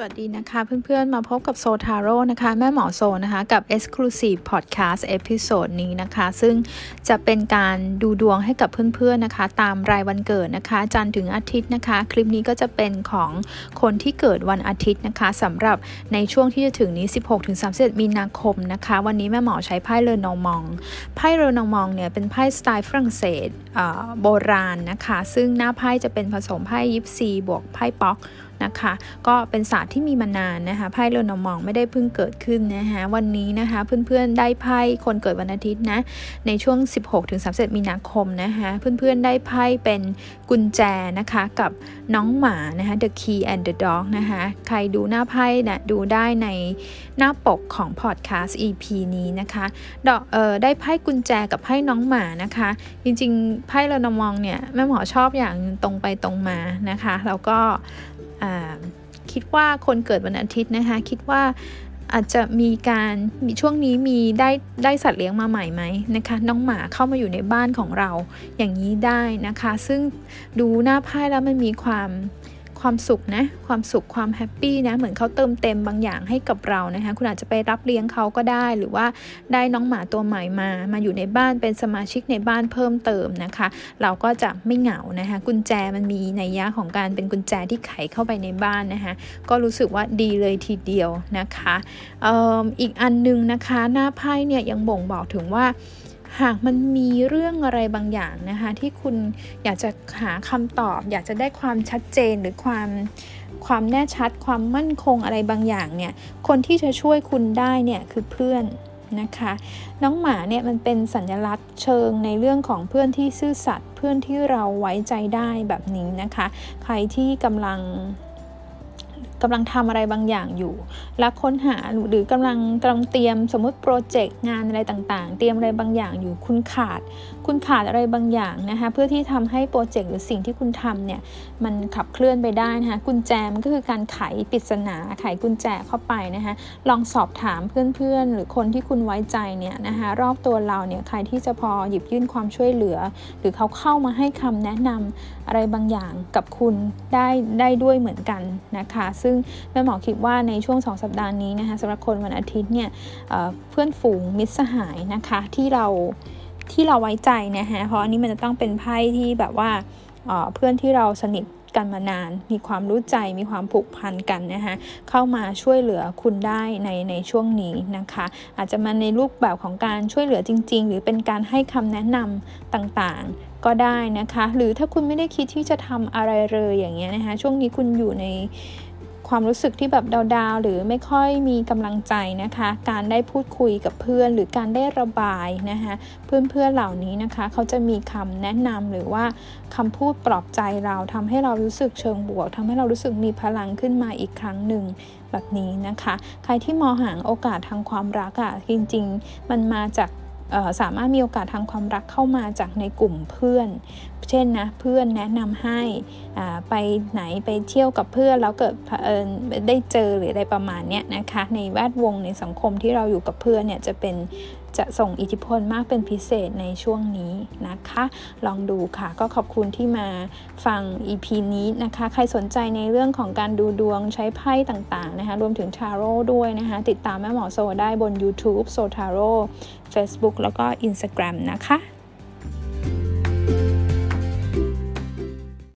สวัสดีนะคะเพื่อนๆมาพบกับโซทาโร่นะคะ แม่หมอโซนะคะ กับ Exclusive Podcast episode นี้นะคะ ซึ่งจะเป็นการดูดวงให้กับเพื่อนๆนะคะ ตามรายวันเกิดนะคะ จันทร์ถึงอาทิตย์นะคะ คลิปนี้ก็จะเป็นของคนที่เกิดวันอาทิตย์นะคะสำหรับในช่วงที่จะถึงนี้ 16-31 มีนาคมนะคะ วันนี้แม่หมอใช้ไพ่เลอนอร์มองด์ไพ่เลอนอร์มองด์เนี่ยเป็นไพ่สไตล์ฝรั่งเศสโบราณนะคะ ซึ่งหน้าไพ่จะเป็นผสมไพ่ยิปซีบวกไพ่ป๊อก นะคะ ก็เป็นศาสตร์ที่มีมานานนะคะไพ่เรนมองไม่ได้เพิ่งเกิดขึ้นนะคะวันนี้นะคะเพื่อนๆได้ไพ่คนเกิดวันอาทิตย์นะในช่วง 16ถึง31มีนาคมนะคะเพื่อนๆได้ไพ่เป็นกุญแจนะคะกับน้องหมานะคะ The Key and the Dog นะคะใครดูหน้าไพ่นะดูได้ในหน้าปกของพอดแคสต์ EP นี้นะคะดอกเออได้ไพ่กุญแจกับไพ่น้องหมานะคะ จริงๆไพ่เรนมองเนี่ยแม่หมอชอบอย่างตรงไปตรงมานะคะ แล้วก็ คิดว่าคนเกิดวันอาทิตย์นะคะ คิดว่าอาจจะมีการมีช่วงนี้มีได้ได้สัตว์เลี้ยงมาใหม่ไหมนะคะ น้องหมาเข้ามาอยู่ในบ้านของเราอย่างนี้ได้นะคะ ซึ่งดูหน้าไพ่แล้วมันมีความ ความสุขนะ ความสุขความแฮปปี้นะ เหมือนเขาเติมเต็มบางอย่างให้กับเรานะคะ คุณอาจจะไปรับเลี้ยงเขาก็ได้ หรือว่าได้น้องหมาตัวใหม่มา มาอยู่ในบ้านเป็นสมาชิกในบ้านเพิ่มเติมนะคะ เราก็จะไม่เหงานะคะ กุญแจมันมีในยะของการเป็นกุญแจที่ไขเข้าไปในบ้านนะคะ ก็รู้สึกว่าดีเลยทีเดียวนะคะอออีกอันนึงนะคะ หน้าไพ่เนี่ยยังบ่งบอกถึงว่า หากมันมีเรื่องอะไรบางอย่างนะคะที่คุณอยากจะหาคำตอบ อยากจะได้ความชัดเจนหรือความความแน่ชัดความมั่นคงอะไรบางอย่างเนี่ยคนที่จะช่วยคุณได้เนี่ยคือเพื่อนนะคะน้องหมาเนี่ยมันเป็นสัญลักษณ์เชิงในเรื่องของเพื่อนที่ซื่อสัตย์เพื่อนที่เราไว้ใจได้แบบนี้นะคะ ใครที่กำลัง กำลังทำอะไรบางอย่างอยู่ และค้นหาหรือกำลังกำลังเตรียมสมมติโปรเจกต์งานอะไรต่างๆ เตรียมอะไรบางอย่างอยู่คุณขาด คุณขาดอะไรบางอย่างนะคะเพื่อที่ทำให้โปรเจกต์หรือสิ่งที่คุณทำเนี่ยมันขับเคลื่อนไปได้นะคะกุญแจมันก็คือการไขปริศนาไขกุญแจเข้าไปนะคะลองสอบถามเพื่อนๆ หรือคนที่คุณไว้ใจเนี่ยนะคะรอบตัวเราเนี่ยใครที่จะพอหยิบยื่นความช่วยเหลือ หรือเขาเข้ามาให้คำแนะนำอะไรบางอย่างกับคุณได้ได้ด้วยเหมือนกันนะคะซึ่งแม่หมอคิดว่าในช่วง 2 สัปดาห์นี้นะคะสำหรับคนวันอาทิตย์เนี่ยเพื่อนฝูงมิตรสหายนะคะที่เราที่เราไว้ใจนะคะเพราะอันนี้มันจะต้องเป็นไพ่ที่แบบว่าเพื่อนที่เราสนิทกันมานาน มีความรู้ใจ มีความผูกพันกันนะคะเข้ามาช่วยเหลือคุณได้ในในช่วงนี้นะคะ อาจจะมาในรูปแบบของการช่วยเหลือจริง ๆ หรือเป็นการให้คำแนะนำต่างๆ ก็ได้นะคะ หรือถ้าคุณไม่ได้คิดที่จะทำอะไรเลยอย่างเงี้ยนะคะ ช่วงนี้คุณอยู่ใน ความรู้สึกที่แบบดาวๆ หรือไม่ค่อยมีกำลังใจนะคะ การได้พูดคุยกับเพื่อนหรือการได้ระบายนะคะเพื่อนๆเหล่านี้นะคะ เขาจะมีคำแนะนำหรือว่าคำพูดปลอบใจเราทำให้เรารู้สึกเชิงบวกทำให้เรารู้สึกมีพลังขึ้นมาอีกครั้งหนึ่งแบบนี้นะคะ ใครที่มองหาโอกาสทางความรักอะ่ะจริง ๆ มันมาจาก สามารถมีโอกาสทางความรักเข้ามาจากในกลุ่มเพื่อน เช่นนะเพื่อนแนะนำให้ไปไหนไปเที่ยวกับเพื่อนแล้วเกิดได้เจอหรืออะไรประมาณนี้นะคะในแวดวงในสังคมที่เราอยู่กับเพื่อนเนี่ยจะเป็นจะส่งอิทธิพลมากเป็นพิเศษในช่วงนี้นะคะ ลองดูค่ะ ก็ขอบคุณที่มาฟัง EP นี้นะคะ ใครสนใจในเรื่องของการดูดวงใช้ไพ่ต่างๆนะคะ รวมถึงทาโร่ด้วยนะคะ ติดตามแม่หมอโซได้บน YouTube โซทาโร่ Facebook แล้วก็ Instagram นะคะ